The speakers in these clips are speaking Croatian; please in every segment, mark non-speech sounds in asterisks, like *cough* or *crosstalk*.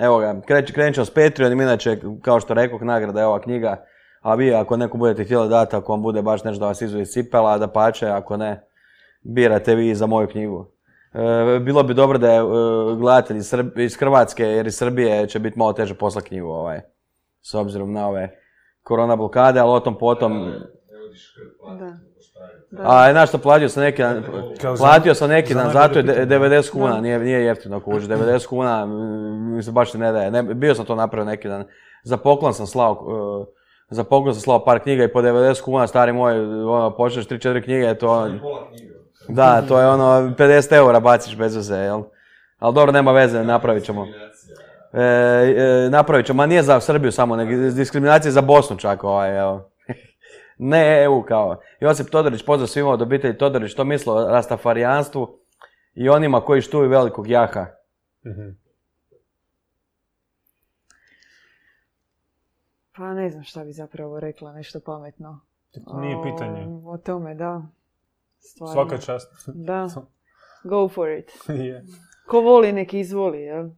Evo ga, krenut ćemo s Patreonom, inače, kao što rekoh, nagrada je ova knjiga. A vi, ako neko budete htjeli dati, ako vam bude baš nešto da vas izuje iz cipela, da pače, ako ne, birate vi za moju knjigu. E, bilo bi dobro da je e, gledatelj iz, iz Hrvatske, jer iz Srbije će biti malo teže posla knjigu, ovaj, s obzirom na ove korona blokade, ali o tom potom... Da. A, znaš što, platio sam neki dan, platio sam neki dan, zato je najbolje de- pitanje. 90 kuna, nije, nije jeftino kuži, 90 kuna mi se baš ne daje, ne, bio sam to napravio neki dan, za poklon sam slao, uh, za poklon sam slao par knjiga i po 90 kuna, stari moj, ono, počneš 3-4 knjige, to, knjiga. da, to je ono, 50 eura baciš bez veze, jel? Ali dobro, nema veze, napravit ćemo. E, e, napravit ćemo, ma nije za Srbiju samo, nego diskriminacija za Bosnu čak, ovaj, evo. Ne EU kao. Josip Todorić, pozdrav svima od obitelji Todorić, što misle o rastafarijanstvu i onima koji štuju velikog jaha. Mhm. Pa ne znam šta bi zapravo rekla, nešto pametno. To nije pitanje. O, o tome, da. Stvarno. Svaka čast. Da. *laughs* Go for it. *laughs* Je. Ko voli, nek izvoli, jel?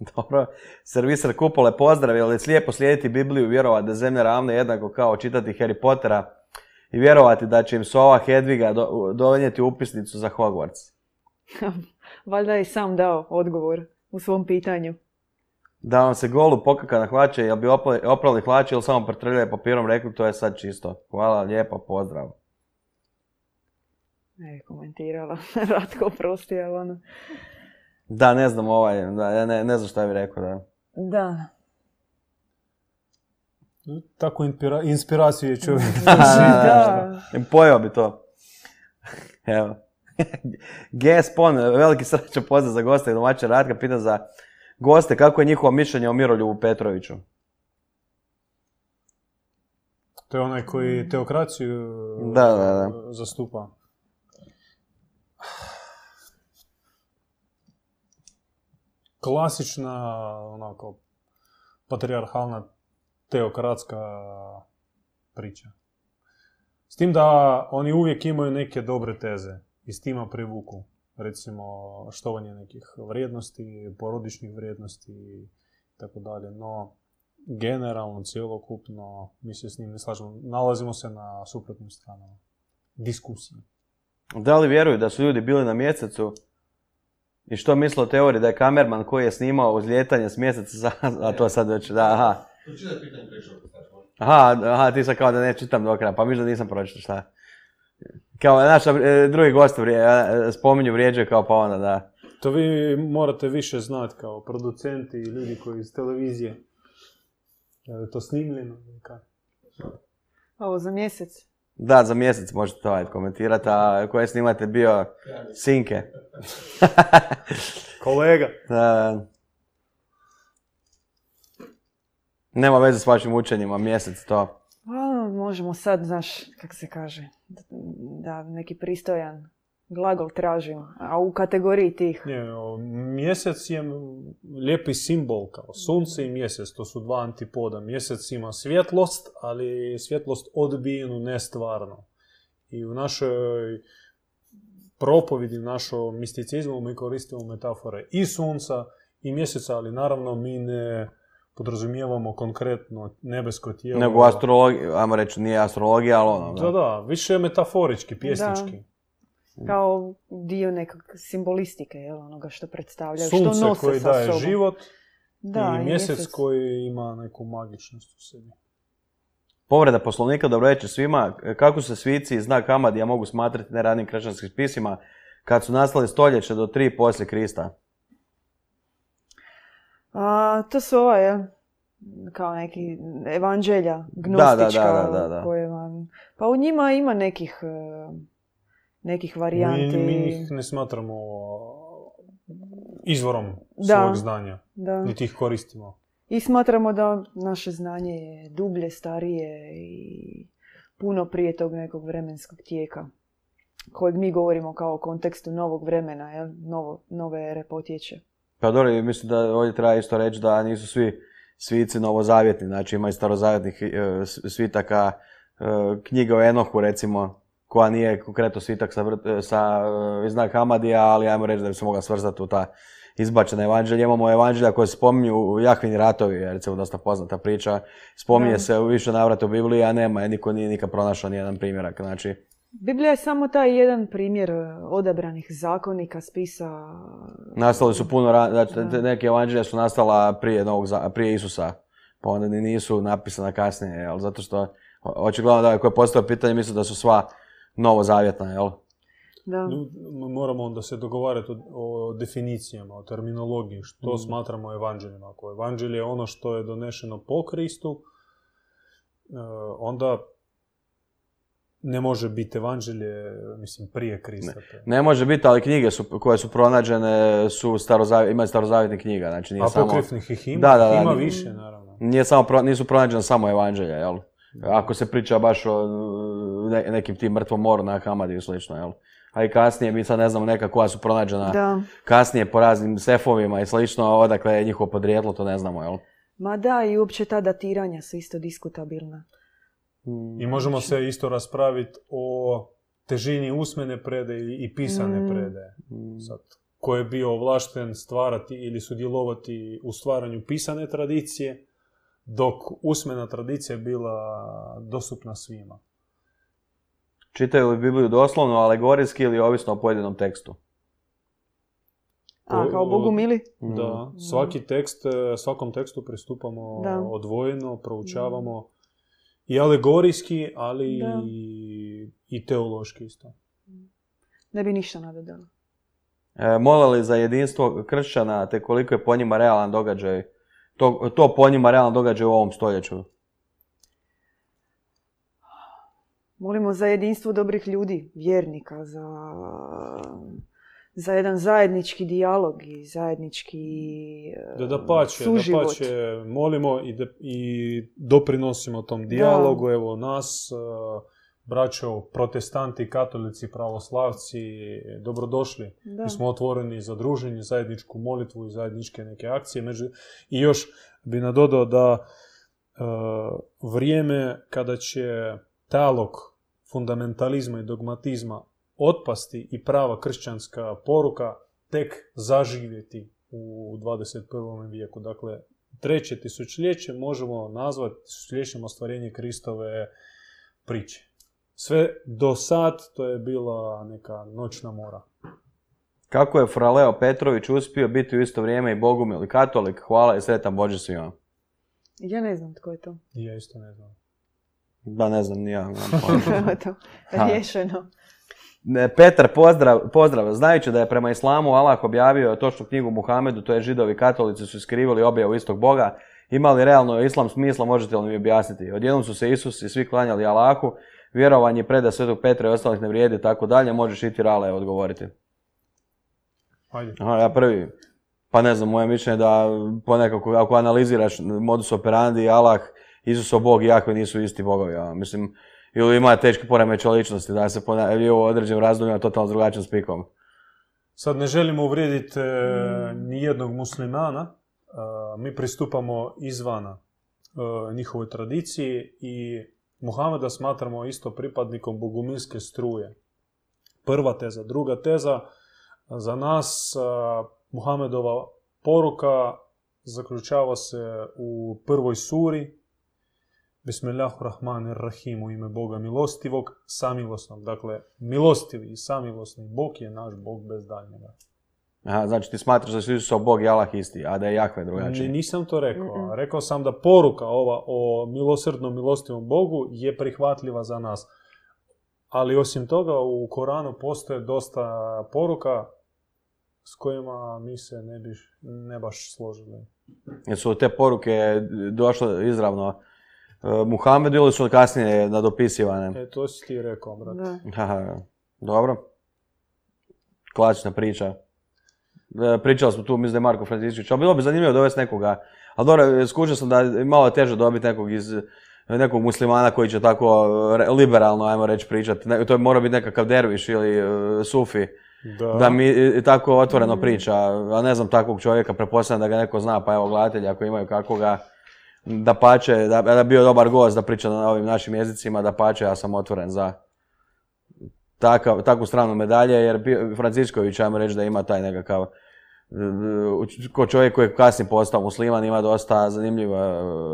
*laughs* Dobro, servisar Kupole pozdrav, je li slijepo slijediti Bibliju i vjerovati da je zemlja ravna jednako kao čitati Harry Pottera i vjerovati da će im sova Hedviga do, donijeti upisnicu za Hogwarts. *laughs* Valjda je sam dao odgovor u svom pitanju. Da vam se golu pokaka na hlače, jel bi oprali hlače ili samo pretrljali papirom, rekli to je sad čisto. Hvala lijepo, pozdrav. Ne komentirala. *laughs* Ratko, prosti, ali ono... Da, ne znam ovaj, da, ja ne, ne znam šta bi rekao, da. Da. Tako inspira- inspiraciju je čovjek. *laughs* da. Pojeo bi to. *laughs* Evo. *laughs* GS Pon, veliki sreća pozdrav za goste i domaća Ratka, pita za goste kako je njihovo mišljenje o Miroljubu Petroviću. To je onaj koji teokraciju Da, da, da. zastupa. Klasična, onako, patrijarhalna teokratska priča. S tim da oni uvijek imaju neke dobre teze i s tima privuku. Recimo, štovanje nekih vrijednosti, porodičnih vrijednosti i tako dalje. No, generalno, cjelokupno, mi se s njim ne slažemo. Nalazimo se na suprotnim stranama. Diskusiji. Da li vjeruju da su ljudi bili na mjesecu i što misle o teoriji da je kamerman koji je snimao uzlijetanje s mjeseca, za- a to sad već, da, aha. Aha, aha, ti sad kao da ne čitam do kraja, pa mislim da nisam pročitao šta. Kao, znaš, e, drugi gosti vrije- e, spominju, vrijeđaju kao pa onda, da. To vi morate više znati kao producenti i ljudi koji iz televizije. Je li to snimljeno? ili kako? Ovo za mjesec. Da, za mjesec možete to ajde komentirati, a koje snimate bio Sinke. *laughs* Kolega! Da. Nema veze s vašim učenjima, mjesec to. A, možemo sad, znaš, kak se kaže, da neki pristojan glagol tražimo, a u kategoriji tih. Ne, o, mjesec je lijepi simbol kao sunce i mjesec, to su dva antipoda. Mjesec ima svjetlost, ali svjetlost odbijenu, nestvarno. I u našoj propovidi, u našom misticizmu mi koristimo metafore i sunca i mjeseca, ali naravno mi ne podrazumijevamo konkretno nebesko tijelo. Nego astrologija, ajmo reći, nije astrologija, ali ono, Da, da, više metaforički, pjesnički. Kao dio nekog simbolistike, jel, onoga što predstavljaju, Sunce što nose koji sa daje sobom. život Da, i mjesec koji ima neku magičnost u sebi. Povreda poslovnika, dobro večer svima. Kako se svici i znak Amadija mogu smatrati neradnim kršćanskim spisima kad su nastali stoljeće do tri poslije Krista? A, to su ova, jel? Kao neki evanđelja, da, gnostička. da, da, da. koje vam- Pa u njima ima nekih, e, nekih varijanti. Mi, mi ih ne smatramo izvorom Da. svog znanja, Da. niti ih koristimo. I smatramo da naše znanje je dublje, starije i puno prije tog nekog vremenskog tijeka kojeg mi govorimo kao o kontekstu novog vremena, jel? Novo, nove ere potječe. Pa dobro, mislim da ovdje treba isto reći da nisu svi svici novozavjetni, znači ima i starozavjetnih e, svitaka, e, knjiga o Enohu recimo, koja nije konkretno svitak sa, sa e, znak Hamadija, ali ajmo reći da bi se mogla svrzati u ta izbačena evanđelja. Imamo evanđelja koje se spominju u Jahvini ratovi, je recimo dosta poznata priča. Spominje Da. se u više navrata u Bibliji, a nema, je, niko nije nikad pronašao nijedan primjerak. Znači, Biblija je samo taj jedan primjer e, odabranih zakonika, spisa. nastali su puno, ra- znači, neke evanđelja su nastala prije, novog, prije Isusa, pa onda ni nisu napisana kasnije, jel? Zato što, očigledno da koje postoje pitanje, mislim da su sva novozavjetna, jel? Da. Moramo onda se dogovarati o, o definicijama, o terminologiji, što Mm. smatramo evanđeljem. Ako evanđelje je ono što je donešeno po Kristu, e, onda ne može biti evanđelje, mislim, prije Krista. To je- Ne može biti, ali knjige su, koje su pronađene su starozav, imaju starozavjetnih knjiga, znači nije samo, Apokrifnih ih ima, Da, da, da. ima više, naravno. nije samo nisu pronađene samo evanđelja, jel? Ako se priča baš o ne- nekim tim mrtvom moru na Hamadi i slično, jel? A i kasnije, mi sad ne znamo neka koja su pronađena Da. kasnije po raznim sefovima i slično, odakle je njihovo podrijetlo, to ne znamo, jel? Ma da, i uopće ta datiranja su isto diskutabilna. I možemo se isto raspraviti o težini usmene predaje i pisane Mm. predaje. Sad, ko je bio ovlašten stvarati ili sudjelovati u stvaranju pisane tradicije, dok usmena tradicija je bila dostupna svima. Čitaju li Bibliju doslovno, alegorijski ili ovisno o pojedinom tekstu? A, kao Bogu mili? Da, svaki tekst, e, svakom tekstu pristupamo Da. odvojeno, proučavamo i alegorijski, ali Da. i, i teološki isto. Ne bi ništa nadodala. E, mole li za jedinstvo kršćana, te koliko je po njima realan događaj, to, to po njima realan događaj u ovom stoljeću? Molimo za jedinstvo dobrih ljudi, vjernika, za, za jedan zajednički dijalog i zajednički Da, da pače, da pače, molimo i, de- i doprinosimo tom dijalogu, evo nas, uh, braćo, protestanti, katolici, pravoslavci, dobrodošli. Da. Mi smo otvoreni za druženje, zajedničku molitvu i zajedničke neke akcije. Među... I još bi nadodao da uh, vrijeme kada će talog fundamentalizma i dogmatizma otpasti i prava kršćanska poruka tek zaživjeti u 21. vijeku. Dakle, treće tisućljeće možemo nazvati tisućljećem ostvarenje Kristove priče. Sve do sad to je bila neka noćna mora. Kako je Fraleo Petrović uspio biti u isto vrijeme i bogumil i katolik? Hvala i sretan Bože svima. Ja ne znam tko je to. Ja isto ne znam. Da, ne znam, ni ja. *laughs* to. Ne, Petar, pozdrav, pozdrav. Znajući da je prema islamu Allah objavio točnu knjigu Muhamedu, to je židovi i katolici su skrivili objavu istog Boga, ima li realno islam smisla, možete li mi objasniti? Odjednom su se Isus i svi klanjali Allahu, vjerovanje preda Svetog Petra i ostalih ne vrijedi i tako dalje, možeš i ti Rale odgovoriti. Ajde. Aha, ja prvi. Pa ne znam, moje mišljenje je da ponekako ako analiziraš modus operandi, Allah, Isusov Bog i Jahve nisu isti bogovi. A, mislim, ili ima teški poremećaj ličnosti, da se pojavljuje u određenim razdobljima totalno s drugačijim spikom. Sad ne želimo uvrijediti e, Mm. ni jednog muslimana. E, mi pristupamo izvana e, njihovoj tradiciji i Muhameda smatramo isto pripadnikom bogumilske struje. Prva teza. Druga teza, za nas Muhamedova poruka zaključava se u prvoj suri Bismillahirrahmanirrahim u ime Boga milostivog, samilosnog. Dakle, milostivi i samilosni Bog je naš Bog bez daljnjega. Aha, znači ti smatraš da su Isusov Bog i Allah isti, a da je Jahve drugačiji. Ni- nisam to rekao. Rekao sam da poruka ova o milosrdnom, milostivom Bogu je prihvatljiva za nas. Ali osim toga u Koranu postoje dosta poruka s kojima mi se ne bi ne baš složili. Jesu te poruke došle izravno e, Muhamedu ili su kasnije nadopisivane? E, to si ti rekao, brate. Dobro. Klasična priča. E, Pričali smo tu, mislim da je Marko Francišković, ali bilo bi zanimljivo dovesti nekoga. Ali dobro, skužio sam da je malo teže dobiti nekog iz nekog muslimana koji će tako liberalno, ajmo reći, pričati. Ne- To mora biti nekakav derviš ili e, sufi. Da. Da mi i tako otvoreno priča. A ne znam takvog čovjeka, pretpostavljam da ga neko zna, pa evo gledatelji ako imaju kakvoga da pače, da, da bio dobar gost da priča na ovim našim jezicima, da pače, ja sam otvoren za takav, takvu stranu medalje, jer Francišković, ajmo reći da ima taj nekakav ko čovjek koji je kasnije postao musliman ima dosta zanimljivu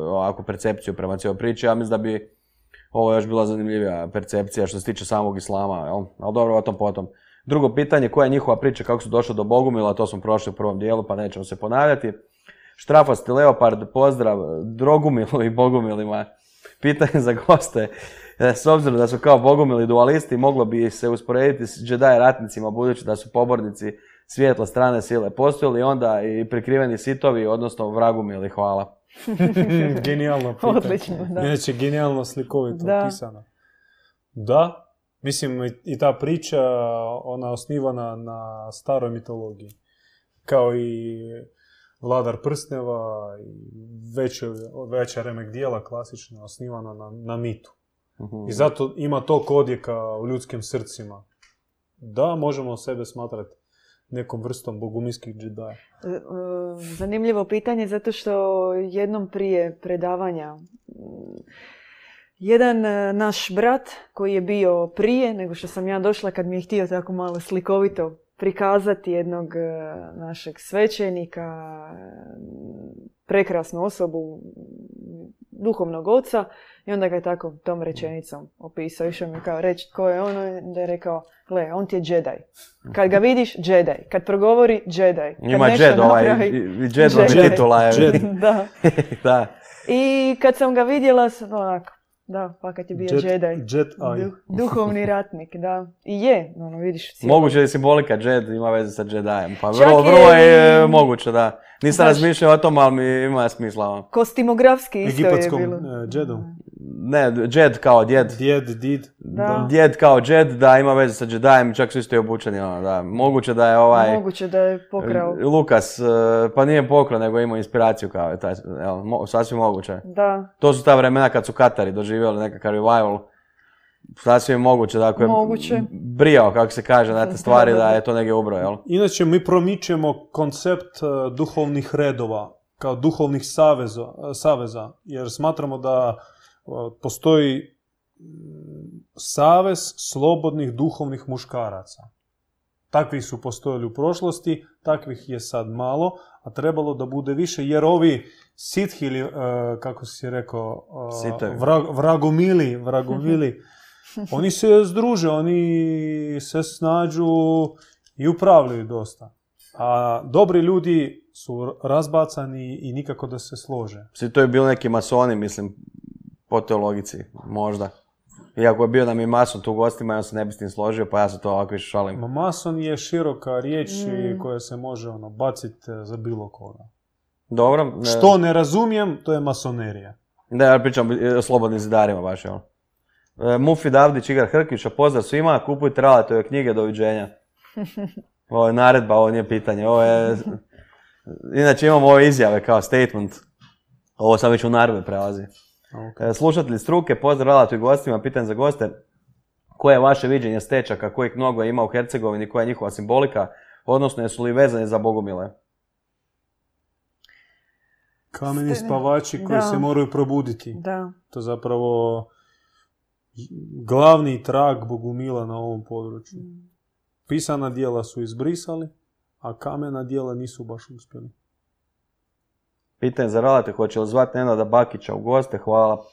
ovakvu percepciju prema cijeloj priči. Ja mislim da bi ovo još bila zanimljivija percepcija što se tiče samog islama, jel? ali dobro o tom potom. Drugo pitanje, koja je njihova priča, kako su došli do Bogumila, to smo prošli u prvom dijelu pa nećemo se ponavljati. Štrafasti Leopard, pozdrav Drogumilu i Bogumilima. Pitanje za goste. E, S obzirom da su kao Bogumili dualisti, moglo bi se usporediti s Jedi ratnicima, budući da su pobornici svijetla strane sile. Postoje li onda i prikriveni sitovi, odnosno vragumili? Hvala. *laughs* Genijalno pitanje. Odlično, da. Inače, genijalno slikovito Da. opisano. Da, mislim i- ta priča, ona osnivana na staroj mitologiji. Kao i Vladar prstneva i veća remek dijela klasična osnivana na, na mitu. Mhm. I zato ima tog odjeka u ljudskim srcima. Da, možemo sebe smatrati nekom vrstom boguminskih džedaja. E, e, Zanimljivo pitanje zato što jednom prije predavanja jedan e, naš brat koji je bio prije nego što sam ja došla kad mi je htio tako malo slikovito prikazati jednog e, našeg svećenika, e, prekrasnu osobu, duhovnog oca i onda ga je tako tom rečenicom opisao. Išao mi kao reći tko je ono, da je rekao, gle, on ti je Jedi. Kad ga vidiš, Jedi. Kad progovori, Jedi. Kad Ima Jed, ovaj, Jed titula. je. Da. *laughs* da. I kad sam ga vidjela, sam onako, da, fakat je bio Jet, Jedi. Jet duhovni ratnik, da. I je, ono, vidiš. Moguće je simbolika Jed ima veze sa Jedijem. Pa vrlo, je vrlo je i- e, moguće, da. Nisam razmišljao o tom, ali mi ima smisla. ono. Kostimografski isto je bilo. e, Jedom. Ne, Jed kao djed. Djed, did. Da. Djed kao Jed, da, ima veze sa Jedijem, čak su isto i obučeni, ono, da. Moguće da je ovaj... Moguće da je pokrao. Lukas, e, pa nije pokrao, nego imao inspiraciju kao je taj, jel, mo- sasvim moguće. Da, To su ta vremena kad su Katari doživjeli nekakav revival. Sasvim moguće, da ako je Moguće. brijao, kako se kaže, na te stvari, da je to negdje ubro, jel? Inače, mi promičemo koncept e, duhovnih redova, kao duhovnih saveza, e, saveza jer smatramo da postoji savez slobodnih duhovnih muškaraca. Takvih su postojali u prošlosti, takvih je sad malo, a trebalo da bude više, jer ovi sithi ili, e, kako si rekao, e, vrag- vragomili, vragomili, oni se združe, oni se snađu i upravljaju dosta. A dobri ljudi su razbacani i nikako da se slože. Svi to je bili neki masoni, mislim, po toj logici, možda. Iako je bio nam i mason tu gostima, ja se ne bi s tim složio, pa ja se to ovako više šalim. Ma mason je široka riječ i Mm. koja se može ono, baciti za bilo koga. Dobro. e, Što ne razumijem, to je masonerija. Da, ja pričam e, o slobodnim zidarima baš, jel? E, Mufi Davdić, Igar Hrkića, pozdrav svima, kupujte Raletove knjige, doviđenja. *laughs* Ovo je naredba, ovo nije pitanje, ovo je... Inače imamo ove izjave kao statement. Ovo sad već u naredbe prelazi. E, Slušatelji struke, pozdrav Ralatu i gostima, pitanje za goste. Koje je vaše viđenje stečaka, kojih mnogo ima u Hercegovini, koja je njihova simbolika, odnosno jesu li vezani za bogumile? Kameni spavači koji da. se moraju probuditi. da. To je zapravo glavni trag Bogumila na ovom području. Pisana dijela su izbrisali, a kamena dijela nisu baš uspjeli. Pitanje za Ralate, hoće li zvati Nenada Bakića u goste, hvala.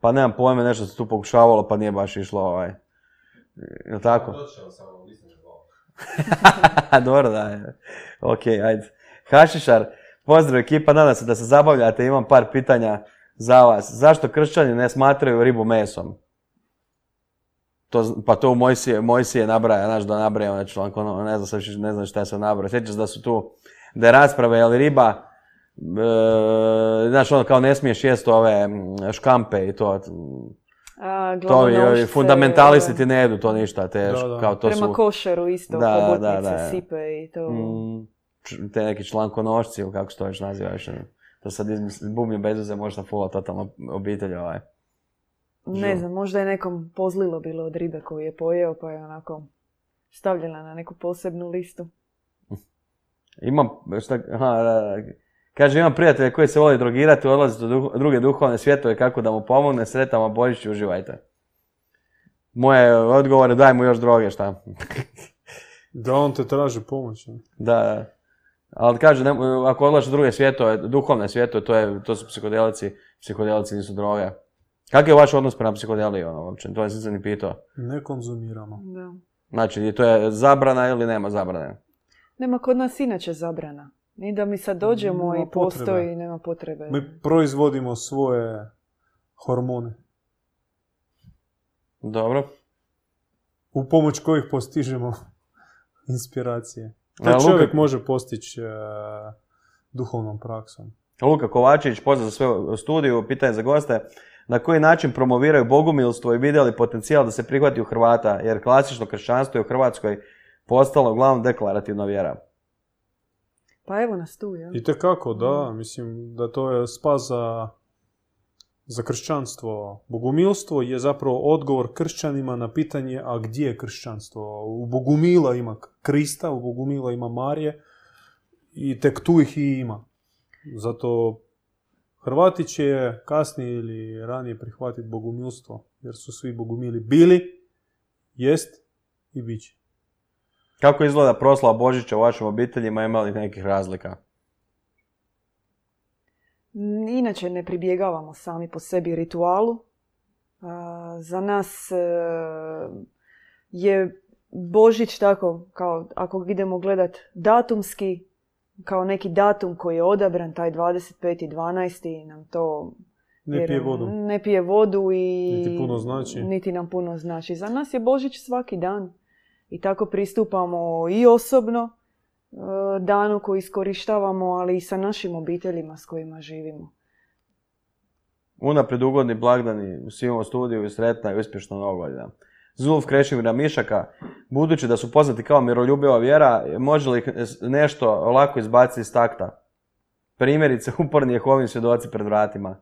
Pa nemam pojma, nešto se tu pokušavalo, pa nije baš išlo ovaj. Jel tako? *laughs* Dobro, da je. Ok, ajde. Hašišar, pozdrav ekipa, nadam se da se zabavljate, imam par pitanja za vas. Zašto kršćani ne smatraju ribu mesom? To, pa to u Mojsije, Mojsije nabraja, znaš da nabraja onaj članak, ono, ne znam, ne znam šta se nabraja. Sjećaš da su tu, da je rasprava, je li riba, e, znaš ono kao ne smiješ jest ove škampe i to, A, to glavonošce, fundamentalisti ti ne jedu to ništa, te, Da, da. kao to Prema su... košeru isto, Da, da, da, da. sipe i to. Mm, te neki člankonošci ili kako se to još naziva još. ono. To sad izmisli, bubnje bez veze možda fula totalno obitelj ovaj. Ne znam, možda je nekom pozlilo bilo od ribe koju je pojeo, pa je onako stavljena na neku posebnu listu. Imam, šta, aha, da, da. Kaže imam prijatelja koji se voli drogirati, odlazi u duh- druge duhovne svjetove kako da mu pomogne, sretama Božić i uživajte. Moje odgovor je daj mu još droge, šta? *laughs* Da on te traži pomoć. ne? Da, Ali kaže, ne, ako odlaš u druge svjetove, duhovne svjetove, to, je, to su psihodelici, psihodelici nisu droge. Kakav je vaš odnos prema psihodeliji, ono, uopće? To je se ni pitao. Ne konzumiramo. Da. Znači, to je zabrana ili nema zabrane? Nema kod nas inače zabrana. Ni da mi sad dođemo Nema i postoji, potrebe. nema potrebe. Mi proizvodimo svoje hormone, Dobro. u pomoć kojih postižemo *laughs* inspiracije. A, To Luka- čovjek može postići e, duhovnom praksom. Luka Kovačević, pozdrav za sve studiju, pitanje za goste. Na koji način promoviraju bogumilstvo i vidjeli potencijal da se prihvati u Hrvata, jer klasično kršćanstvo je u Hrvatskoj postalo uglavnom deklarativna vjera. Pa evo nas tu, jel? I kako, da, mislim da to je spas za, za kršćanstvo. Bogumilstvo je zapravo odgovor kršćanima na pitanje a gdje je kršćanstvo. U Bogumila ima Krista, u Bogumila ima Marije i tek tu ih i ima. Zato Hrvati će kasnije ili ranije prihvatiti bogumilstvo, jer su svi bogumili bili, jest i bit će. Kako izgleda proslava Božića u vašim obiteljima, ima li nekih razlika? Inače ne pribjegavamo sami po sebi ritualu. Za nas e, je Božić tako, kao ako idemo gledat datumski, kao neki datum koji je odabran, taj 25.12. nam to Ne pije vodu. Ne pije vodu i... Niti puno znači. Niti nam puno znači. Za nas je Božić svaki dan. I tako pristupamo i osobno e, danu koji iskorištavamo, ali i sa našim obiteljima s kojima živimo. Unaprijed ugodni blagdani u studiju i sretna i uspješna nova godina. Zulf Krešimira Mišaka, budući da su poznati kao miroljubiva vjera, može li nešto lako izbaciti iz takta? Primjerice, uporni Jehovini svjedoci pred vratima.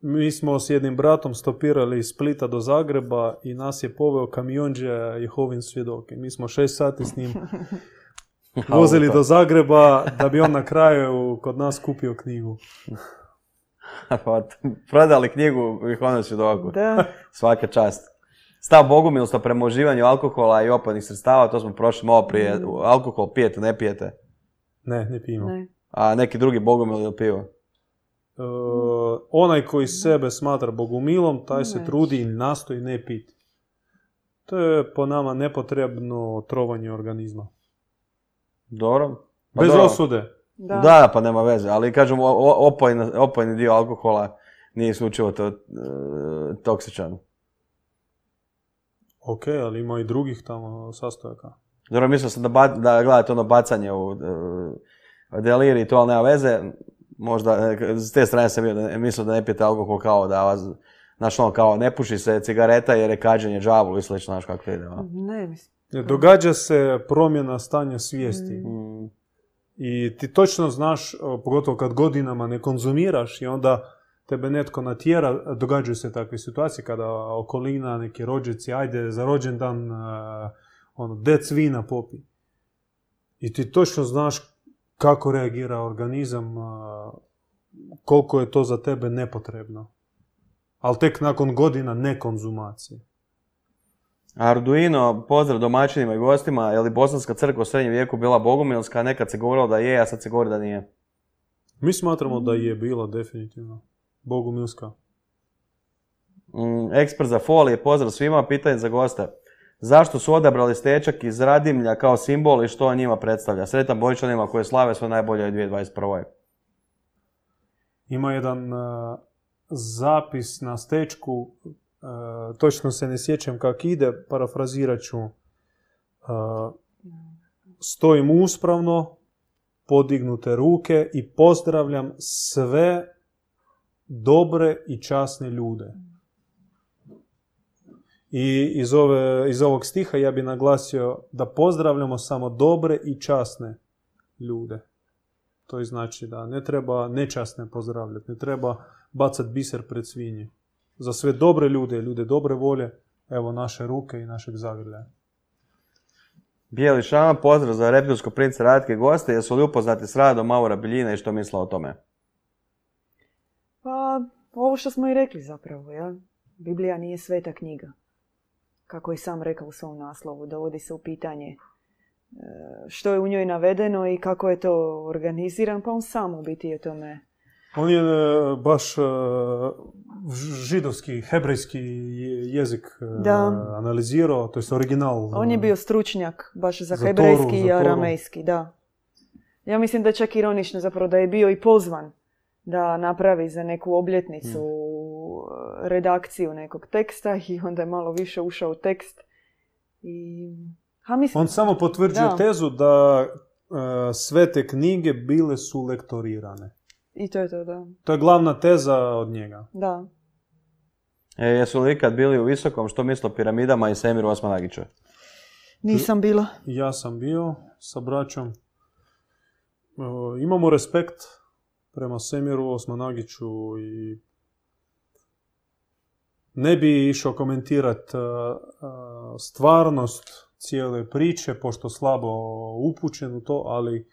Mi smo s jednim bratom stopirali iz Splita do Zagreba i nas je poveo kamionđe Jehovin svjedok. I mi smo šest sati s njim *laughs* vozili do Zagreba da bi on na kraju kod nas kupio knjigu. Pa, Prodali knjigu Jehovinu svjedoku. Da, Svaka čast. Stav bogumilstva prema uživanju alkohola i opojnih sredstava, to smo prošli malo prije. Mm. Alkohol pijete, ne pijete. Ne, ne pijemo. ne. A neki drugi bogumil ili piju. E, onaj koji sebe smatra bogumilom, taj se trudi i nastoji ne piti. To je po nama nepotrebno trovanje organizma. Dobro. Pa Bez dobro. osude. Da. Da. pa nema veze, ali kažem, opojni, opojni dio alkohola nije isključivo to, e, toksičan. Ok, ali ima i drugih tamo sastojaka. Dobro, mislio sam da, ba- da gledate ono bacanje u e, deliri i to, ali nema veze. Možda, e, s te strane sam bio da ne- mislio da ne pijete alkohol kao da vas, znaš ono, kao ne puši se cigareta jer je kađenje džavolu i slično, znaš kako ide. ono. Ne, mislim. Ne, Događa se promjena stanja svijesti. Mm. I ti točno znaš, pogotovo kad godinama ne konzumiraš i onda tebe netko natjera, događaju se takve situacije kada okolina, neki rođaci, ajde za rođendan, uh, ono, dec vina popi. I ti točno znaš kako reagira organizam, koliko je to za tebe nepotrebno. Ali tek nakon godina nekonzumacije. Arduino, pozdrav domaćinima i gostima, je li Bosanska crkva u srednjem vijeku bila bogumilska, nekad se govorilo da je, a sad se govori da nije. Mi smatramo da je bila definitivno bogumilska. Mm, ekspert za folije, pozdrav svima, pitanje za goste. Zašto su odabrali stečak iz Radimlja kao simbol i što on njima predstavlja? Sretan Bojić onima koji slave sve najbolje u 2021. Ima jedan uh, zapis na stečku, uh, točno se ne sjećam kak ide, parafrazirat ću. Uh, stojim uspravno, podignute ruke i pozdravljam sve dobre i časne ljude. I iz, ove, iz ovog stiha ja bi naglasio da pozdravljamo samo dobre i časne ljude. To i znači da ne treba nečasne pozdravljati, ne treba bacati biser pred svinje. Za sve dobre ljude, ljude dobre volje, evo naše ruke i našeg zagrljaja. Bijeli šama, pozdrav za reptilsko prince Ratke i goste. Jesu li upoznati s radom Maura Biljina i što misle o tome? Pa, ovo što smo i rekli zapravo, jel? Biblija nije sveta knjiga. Kako je sam rekao u svom naslovu, dovodi se u pitanje što je u njoj navedeno i kako je to organiziran, pa on sam u biti je tome. On je e, baš e, židovski, hebrejski je- jezik e, Da. analizirao, to je original. On je e, bio stručnjak baš za, Za hebrejski Toru, i za Toru. aramejski, da. Ja mislim da je čak ironično zapravo da je bio i pozvan da napravi za neku obljetnicu Hmm. E, redakciju nekog teksta i onda je malo više ušao u tekst. I... Ha, mislim, On samo potvrđuje Da. tezu da e, sve te knjige bile su lektorirane. I to je to, da. To je glavna teza od njega. Da. E, jesu li ikad bili u Visokom, što misle o piramidama i Semiru Osmanagiću? Nisam bila. Ja sam bio sa braćom. E, imamo respekt prema Semiru Osmanagiću i ne bi išao komentirati stvarnost cijele priče, pošto slabo upućen u to, ali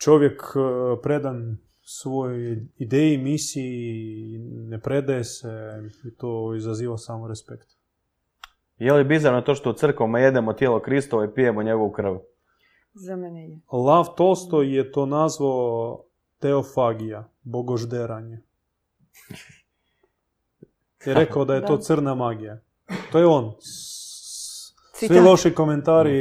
čovjek e, predan svojoj ideji, misiji, ne predaje se i to izaziva samo respekt. Je li bizarno to što u crkvama jedemo tijelo Kristovo i pijemo njegovu krv? Za mene je. Lav Tolstoj je to nazvao teofagija, bogožderanje. *laughs* Je rekao da je to crna magija. To je on. Svi Citat. loši komentari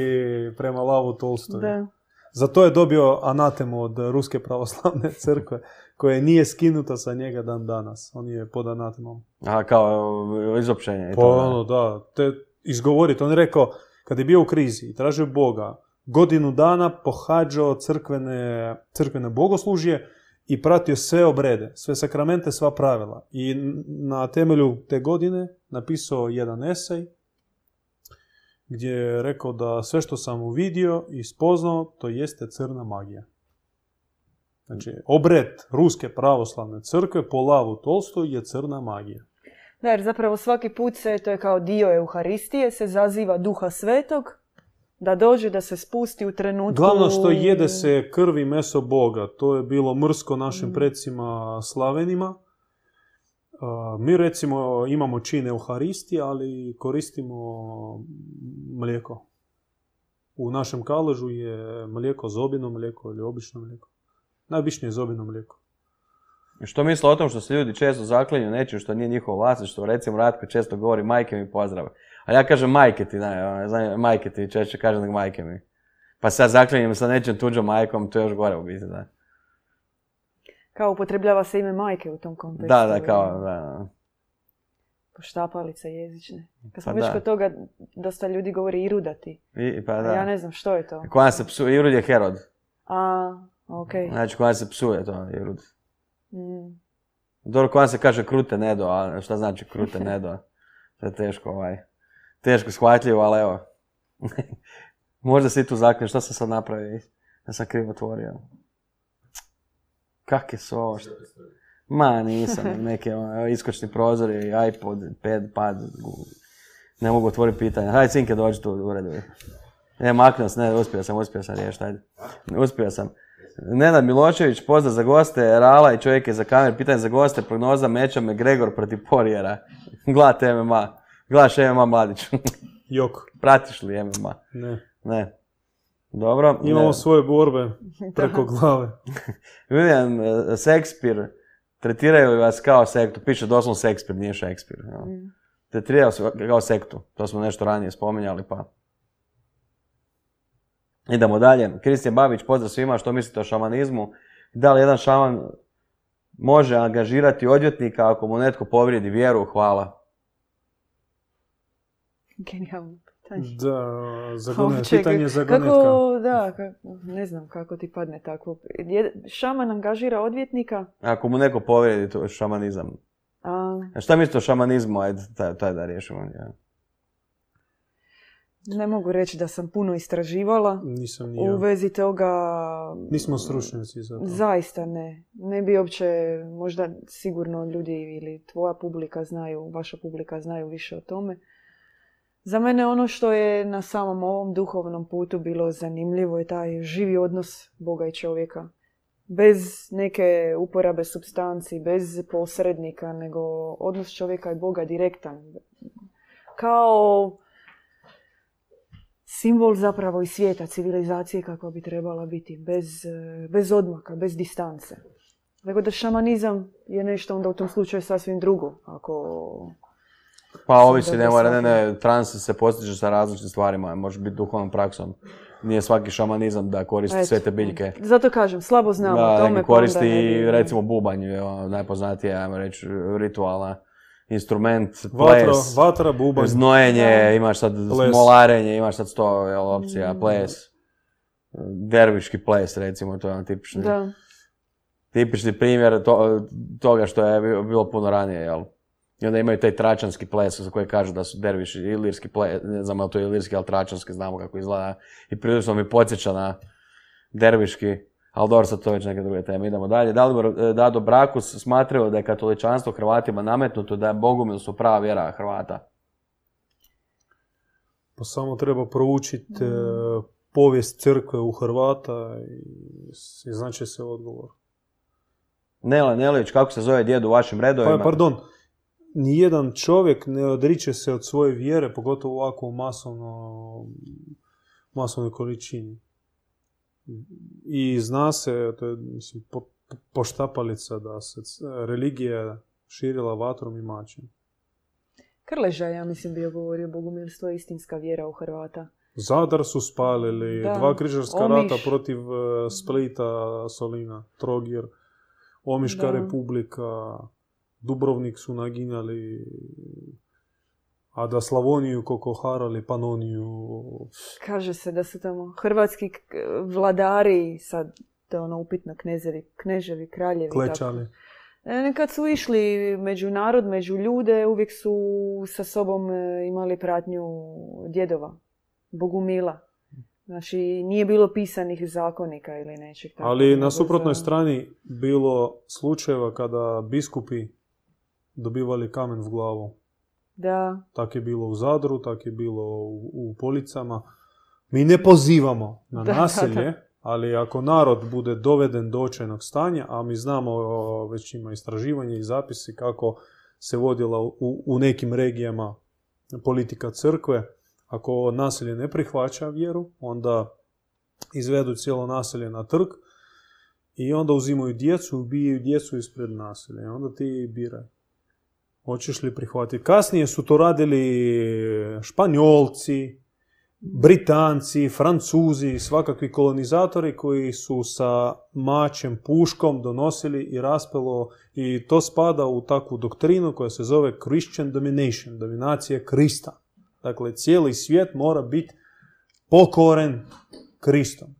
prema Lavu Tolstoju. Da. Zato je dobio anatemu od Ruske pravoslavne crkve, koja nije skinuta sa njega dan danas. On je pod anatemom. Aha, kao e, izopćenje i Pa ono, da, te izgovoriti. On je rekao, kad je bio u krizi i tražio Boga, godinu dana pohađao crkvene, crkvene bogoslužje i pratio sve obrede, sve sakramente, sva pravila. I na temelju te godine napisao jedan esej gdje je rekao da sve što sam uvidio i spoznao, to jeste crna magija. Znači, obred Ruske pravoslavne crkve po lavu Tolstoju je crna magija. Da, jer zapravo svaki put se, to je kao dio Euharistije, se zaziva duha svetog, da dođe, da se spusti u trenutku... Glavno što jede se krv i meso Boga, to je bilo mrsko našim Mm. predsima slavenima. Mi recimo imamo čin Euharistije, ali koristimo mlijeko. U našem kaležu je mlijeko zobino mlijeko ili obično mlijeko. Najobičnije zobino mlijeko. Što misle o tom što se ljudi često zaklinju nečim što nije njihovo vlasništvo? Recimo Ratko često govori majke mi pozdrave. A ja kažem majke ti, ne, ono, znam, majke ti češće kažem nego majke mi. Pa se ja zaklinjem sa nečim tuđom majkom, to je još gore u biti, da. Kao upotrebljava se ime majke u tom kontekstu. Da, da, kao, da. Poštapalice jezične. Kad smo Pa već kod toga, dosta ljudi govori i rudati. I, pa A da. ja ne znam što je to. Kod nas se psuje, Irud je Herod. A, okej. Znači, kod nas se psuje to, Irud. Mm. Dobro, kod nas se kaže krute nedo, a šta znači krute nedo? *laughs* To je teško, ovaj, teško shvatljivo, ali evo. *laughs* Možda si tu zaklinješ, šta sam sad napravio? Ja sam krivo otvorio. Kakve su ovo? Šta? Ma, nisam, *laughs* neke ono, iskočni prozori, iPod, pad, pad, ne mogu otvoriti pitanja. Hajde, Cinke, dođi tu uredu. Ne, maknuo sam, ne, uspio sam, uspio sam riješiti, ajde. Uspio sam. Nenad Milošević, pozdrav za goste, Rala i čovjek je za kamer, pitanje za goste, prognoza meča McGregor protiv Porijera. *laughs* Gledat MMA, gledaš MMA Mladić, *laughs* Jok, pratiš li MMA? ne. Ne. Dobro. Imamo ne. svoje borbe *laughs* preko glave. *laughs* William eh, Shakespeare, tretiraju li vas kao sektu? Piše doslovno Shakespeare, nije Shakespeare. jel? Mm. Tretiraju se kao sektu, to smo nešto ranije spominjali, pa... Idemo dalje. Kristijan Babić, pozdrav svima, što mislite o šamanizmu? Da li jedan šaman može angažirati odvjetnika ako mu netko povrijedi vjeru? Hvala. Genijalno pitanje. Da, za O, gonet- čekaj, pitanje za gonetka. Kako, da, kako- ne znam kako ti padne takvo. Je- Šaman angažira odvjetnika, Ako mu neko povrijedi, to je šamanizam. a A šta mislite o šamanizmu? Ajde, taj, taj da riješimo. ja. ne mogu reći da sam puno istraživala Nisam ni u vezi toga. Nismo stručnjaci za to. Zaista ne. Ne bi uopće, možda sigurno ljudi ili tvoja publika znaju, vaša publika znaju više o tome. Za mene ono što je na samom ovom duhovnom putu bilo zanimljivo je taj živi odnos Boga i čovjeka. Bez neke uporabe substanci, bez posrednika, nego odnos čovjeka i Boga direktan. Kao simbol zapravo i svijeta, civilizacije kakva bi trebala biti, bez, bez odmaka, bez distance. Nego da šamanizam je nešto onda u tom slučaju sasvim drugo. Ako... Pa Sam ovisi, ne mora, ne, ne, trans se postiže sa različitim stvarima, može biti duhovnom praksom. Nije svaki šamanizam da koristi Eto. sve te biljke. Zato kažem, slabo znamo o Da, tome. neki pa onda koristi ne bi- recimo bubanj, je najpoznatija, ajmo reći, ritualna instrument, Vatra, ples, vatra, bubanj. znojenje, imaš sad Ples. smolarenje, imaš sad sto jel, opcija, Mm. ples, derviški ples recimo, to je ono tipični, Da. tipični primjer to- toga što je bi- bilo puno ranije, jel? I onda imaju taj tračanski ples za koji kažu da su derviši ilirski ples, ne znam je to ilirski, ali tračanski, znamo kako izgleda. I prilično mi podsjeća na derviški, ali dobro, sad to je već neke druge teme. Idemo dalje. Dalibor e, Dado Brakus smatraju da je katoličanstvo Hrvatima nametnuto, da je Bogumil su prava vjera Hrvata. Pa samo treba proučiti e, povijest crkve u Hrvata i, i znači se odgovor. Nela Nelić, kako se zove djed u vašim redovima? Pa, pardon, nijedan čovjek ne odriče se od svoje vjere, pogotovo ovako u masovno, masovnoj količini. I zna se, to je mislim, po, poštapalica da se religija širila vatrom i mačem. Krleža, ja mislim, bio govorio Bogumilstvo je istinska vjera u Hrvata. Zadar su spalili, Da. dva križarska Omiš. rata protiv e, Splita, Solina, Trogir, Omiška Da. republika, Dubrovnik su naginjali, a da Slavoniju koliko harali, Panoniju, Kaže se da su tamo hrvatski vladari, sad to ono upitno knezevi, kneževi, kraljevi. tako. klečali. E, Kad su išli među narod, među ljude, uvijek su sa sobom e, imali pratnju djedova, Bogumila. Znači, nije bilo pisanih zakonika ili nečeg tako. Ali na suprotnoj strani bilo slučajeva kada biskupi dobivali kamen v glavu. Da, Tak je bilo u Zadru, tak je bilo u, u Policama. Mi ne pozivamo na *laughs* Da, nasilje, da. ali ako narod bude doveden do očajnog stanja, a mi znamo, već ima istraživanje i zapisi kako se vodila u, u nekim regijama politika crkve, ako nasilje ne prihvaća vjeru, onda izvedu cijelo naselje na trg i onda uzimaju djecu, ubijaju djecu ispred naselja. I onda ti biraj. Hoćeš li prihvatiti? Kasnije su to radili Španjolci, Britanci, Francuzi, svakakvi kolonizatori koji su sa mačem, puškom donosili i raspelo i to spada u takvu doktrinu koja se zove Christian domination, dominacija Krista. Dakle, cijeli svijet mora biti pokoren Kristom.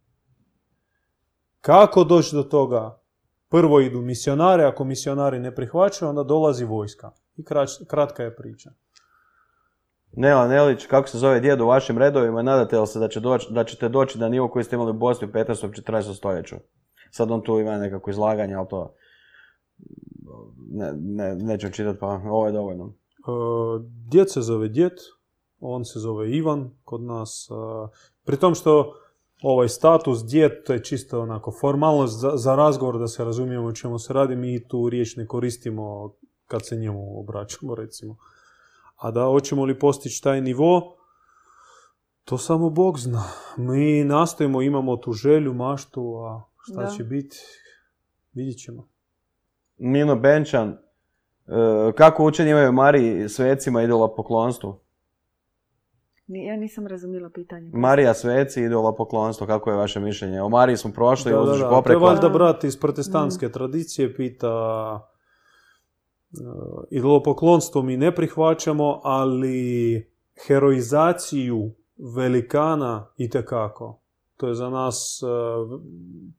Kako doći do toga? Prvo idu misionari, ako misionari ne prihvaćaju, onda dolazi vojska. I krać- kratka je priča. Nela Nelić, kako se zove djed u vašim redovima, nadate li se da, će doći, da ćete doći na nivo koji ste imali u Bosni u 15. 14. stoljeću? Sad on tu ima nekako izlaganje, ali to ne, ne, neću čitati, pa ovo je dovoljno. E, Djed se zove djed, on se zove Ivan kod nas. e, Pri tom što ovaj status djed, to je čisto onako formalnost za, za razgovor da se razumijemo o čemu se radi, mi tu riječ ne koristimo kad se njemu obraćamo recimo. A da hoćemo li postići taj nivo, to samo Bog zna. Mi nastojimo, imamo tu želju, maštu, a šta Da. će biti, vidjet ćemo. Mino Benčan, e, kako učenje imaju Mariji svecima idola poklonstvu? Ja nisam razumjela pitanje. Marija sveci idola poklonstvo, kako je vaše mišljenje? O Mariji smo prošli, Da, da, da. To je valjda Da. brat iz protestantske tradicije pita idolopoklonstvo mi ne prihvaćamo, ali heroizaciju velikana itekako. To je za nas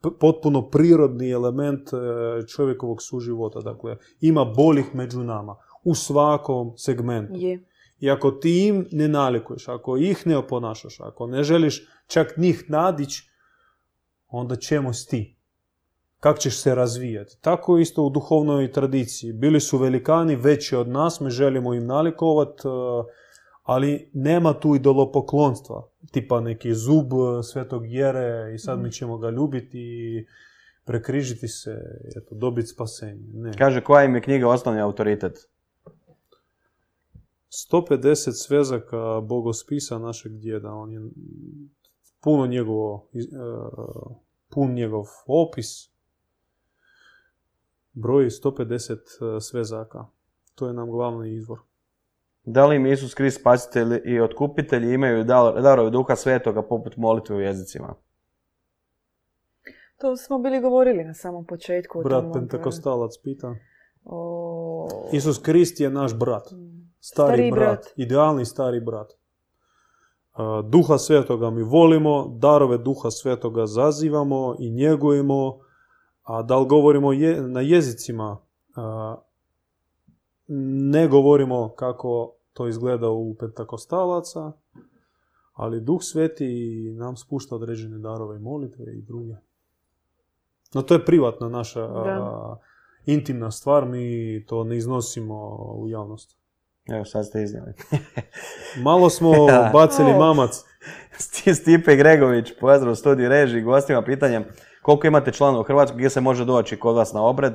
p- potpuno prirodni element uh, čovjekovog suživota. Dakle, ima boljih među nama u svakom segmentu. Je. I ako ti im ne nalikuješ, ako ih ne oponašaš, ako ne želiš čak njih nadići, onda čemu si ti? Kako ćeš se razvijati? Tako isto u duhovnoj tradiciji. Bili su velikani veći od nas, mi želimo im nalikovati, ali nema tu idolopoklonstva. Tipa neki zub eh, svetog jere i sad mi ćemo ga ljubiti i prekrižiti se, eto, dobiti spasenje. Ne. Kaže, koja im je knjiga osnovni autoritet? 150 svezaka bogospisa našeg djeda. On je puno njegovo, e, pun njegov opis. Broji 150 svezaka. To je nam glavni izvor. Da li im Isus Krist spasitelj i otkupitelj imaju dar- darove duha svetoga poput molitve u jezicima? To smo bili govorili na samom početku. Brat tom, Pentekostalac pita. O... Isus Krist je naš brat. Stari, Stariji brat. brat. Idealni stari brat. A, Duha svetoga mi volimo, darove duha svetoga zazivamo i njegujemo, a da li govorimo je, na jezicima, a, ne govorimo kako to izgleda u pentakostalaca, ali Duh Sveti nam spušta određene darove i molitve i druge. No to je privatna naša a, intimna stvar, mi to ne iznosimo u javnost. Evo sad ste iznijeli. *laughs* Malo smo *laughs* bacili mamac. Sti- Stipe Gregović, pozdrav u studiju režiji, gostima pitanjem koliko imate članova u Hrvatskoj, gdje se može doći kod vas na obred,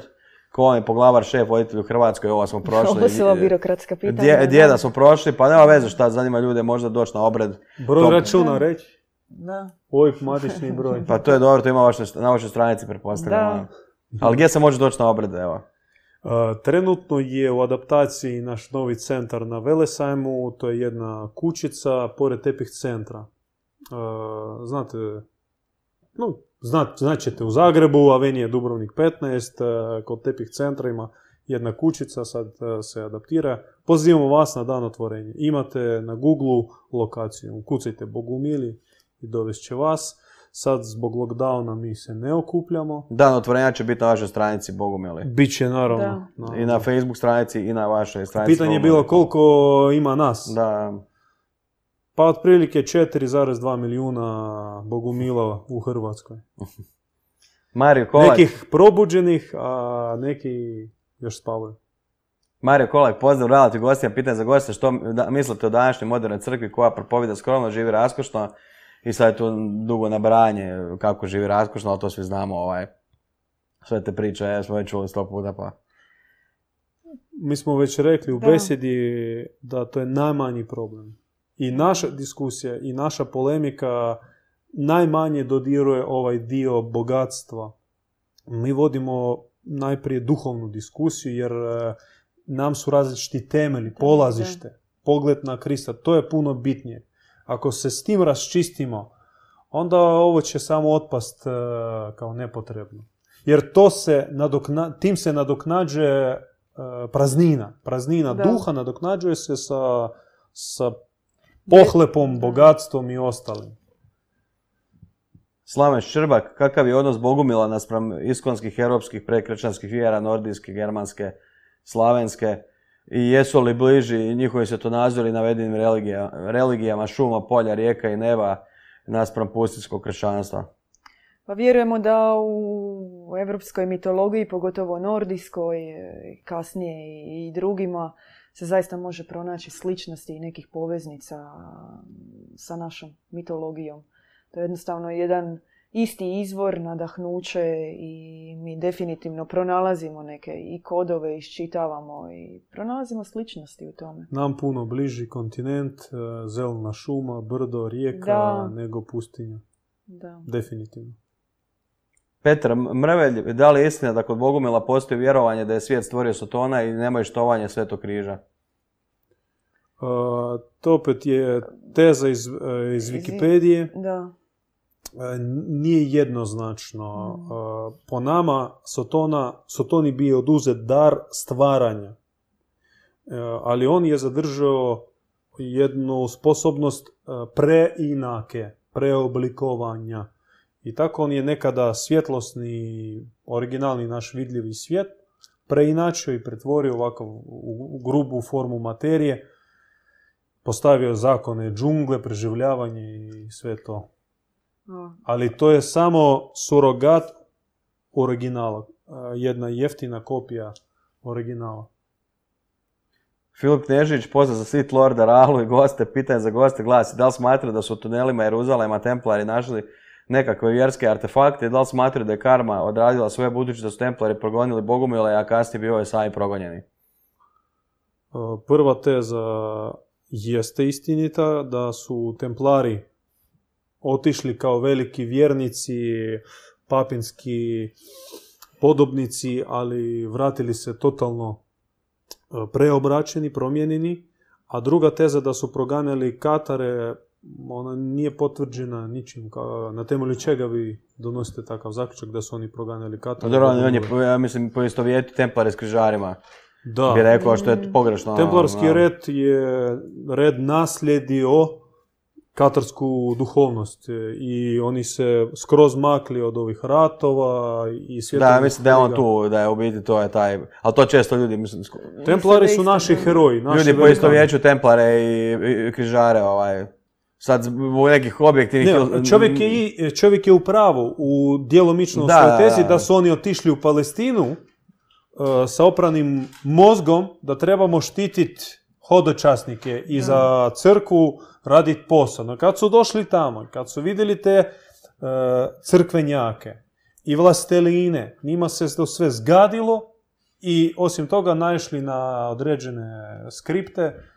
ko vam je poglavar, šef, voditelj u Hrvatskoj, ovo smo *laughs* prošli. Ovo su ova birokratska pitanja. Dje, da. djeda smo prošli, pa nema veze šta zanima ljude, možda doći na obred. Broj računa reći. Da. OIB matični *laughs* broj. Pa to je dobro, to ima vaše- na vašoj stranici, pretpostavljam. Da. ono. Ali gdje se može doći na obred, evo? Uh, trenutno je u adaptaciji naš novi centar na Velesajmu, to je jedna kućica pored tepih centra. Uh, znate, no, zna, znaćete u Zagrebu, Avenije Dubrovnik 15, uh, kod tepih centra ima jedna kućica, sad uh, se adaptira. Pozivamo vas na dan otvorenja. Imate na Google lokaciju, ukucajte Bogumili i dovest će vas. Sad zbog lockdowna mi se ne okupljamo. Dan otvorenja će biti na vašoj stranici, Bogumili. Biće naravno. na- I na Facebook stranici i na vašoj stranici. Pitanje je bilo koliko ima nas. Da, Pa otprilike 4,2 milijuna bogumila u Hrvatskoj. *laughs* Mario Kolak, Nekih probuđenih, a neki još spavaju. Mario Kolak, pozdrav, relati gostima, pitanje za goste, što da, mislite o današnjoj modernoj crkvi koja propovida skromno, živi raskošno i sad je tu dugo nabranje kako živi raskošno, ali to svi znamo, ovaj, sve te priče, ja smo već čuli sto puta, pa Mi smo već rekli u Da. besedi da to je najmanji problem. I naša diskusija i naša polemika najmanje dodiruje ovaj dio bogatstva. Mi vodimo najprije duhovnu diskusiju jer e, nam su različiti temelji, polazište, pogled na Krista, to je puno bitnije. Ako se s tim raščistimo, onda ovo će samo otpast e, kao nepotrebno. Jer to se nadokna, tim se nadoknađuje e, praznina. Praznina Da. duha nadoknađuje se sa, sa pohlepom, bogatstvom i ostalim. Slaven Šrbak, kakav je odnos Bogumila naspram iskonskih europskih prekršćanskih vjera, nordijske, germanske, slavenske i jesu li bliži njihovi svjetonazori navedenim religija, religijama šuma, polja, rijeka i neba naspram pustinskog kršćanstva? Pa vjerujemo da u evropskoj mitologiji, pogotovo nordijskoj, kasnije i drugima, se zaista može pronaći sličnosti i nekih poveznica sa našom mitologijom. To je jednostavno jedan isti izvor, nadahnuće i mi definitivno pronalazimo neke i kodove, iščitavamo i pronalazimo sličnosti u tome. Nam puno bliži kontinent, e, zelena šuma, brdo, rijeka, Da. nego pustinja. Da. Definitivno. Petar Mrvelj, da li je istina da kod Bogumila postoji vjerovanje da je svijet stvorio Sotona i nemaju štovanje Svetog križa? Uh, to opet je teza iz, uh, iz Wikipedije. Da. Uh, nije jednoznačno. Mm. Uh, po nama Sotona, Sotoni bio oduzet dar stvaranja. Uh, ali on je zadržao jednu sposobnost uh, preinake, preoblikovanja. I tako on je nekada svjetlosni, originalni naš vidljivi svijet preinačio i pretvorio ovakav u, grubu formu materije, postavio zakone džungle, preživljavanje i sve to. Ali to je samo surogat originala, a, jedna jeftina kopija originala. Filip Knežić, pozdrav za Sith Lorda, Ralu i goste, pitanje za goste glasi, da li smatraju da su u tunelima Jeruzalema templari našli nekakve vjerske artefakte da li smatraju da je karma odradila svoje budući da su templari progonili Bogumile, a kasnije bio je sami progonjeni? Prva teza jeste istinita da su templari otišli kao veliki vjernici, papinski podobnici, ali vratili se totalno e, preobraćeni, promijenjeni. A druga teza da su proganjali Katare, ona nije potvrđena ničim. Ka- Na temelju čega vi donosite takav zaključak da su oni proganjali Katare? Dobro, on je, ja mislim, poistovjeti templare s križarima. Da. Bi rekao što je pogrešno. ono, Templarski ono. red je red naslijedio katarsku duhovnost e, i oni se skroz makli od ovih ratova i Da, svjetovnih mislim da je on tu, da je u biti to je taj, ali to često ljudi, mislim, Templari su naši heroji, naši ljudi velikani. poistovjećuju templare i, i križare, ovaj, sad zbog nekih objektivnih... Ne, čovjek je, i, čovjek je u pravu u djelomično u Da, svojoj da, tezi da. da su oni otišli u Palestinu e, sa opranim mozgom da trebamo štititi hodočasnike i za crkvu raditi posao. No kad su došli tamo, kad su vidjeli te e, crkvenjake i vlasteline, njima se to sve zgadilo i osim toga naišli na određene skripte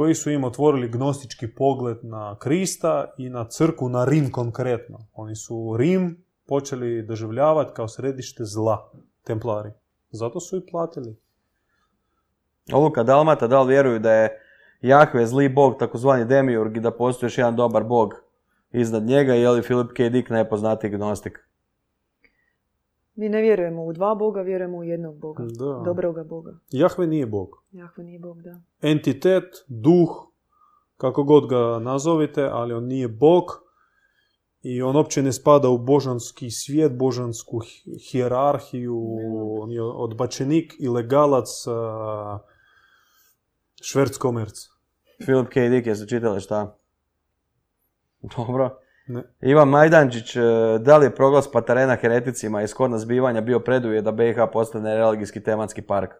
koji su im otvorili gnostički pogled na Krista i na crku, na Rim konkretno. Oni su Rim počeli doživljavati kao središte zla, templari. Zato su i platili. Luka Dalmata, da vjeruju da je Jahve zli bog, takozvani demiurg i da postoji još jedan dobar bog iznad njega, je li Filip K. Dick najpoznatiji gnostik? Mi ne vjerujemo u dva boga, vjerujemo u jednog boga. Da. Dobroga boga. Jahve nije bog. Jahve nije bog, da. Entitet, duh, kako god ga nazovite, ali on nije bog i on uopće ne spada u božanski svijet, božansku hi- hijerarhiju, on je odbačenik i legalac a, šverc-komerc. Filip K. Dick, jeste čitali šta? Dobro. Ne. Ivan Majdančić, e, da li je proglas Patarena hereticima i shodna zbivanja bio preduvjet da BiH postane religijski tematski park?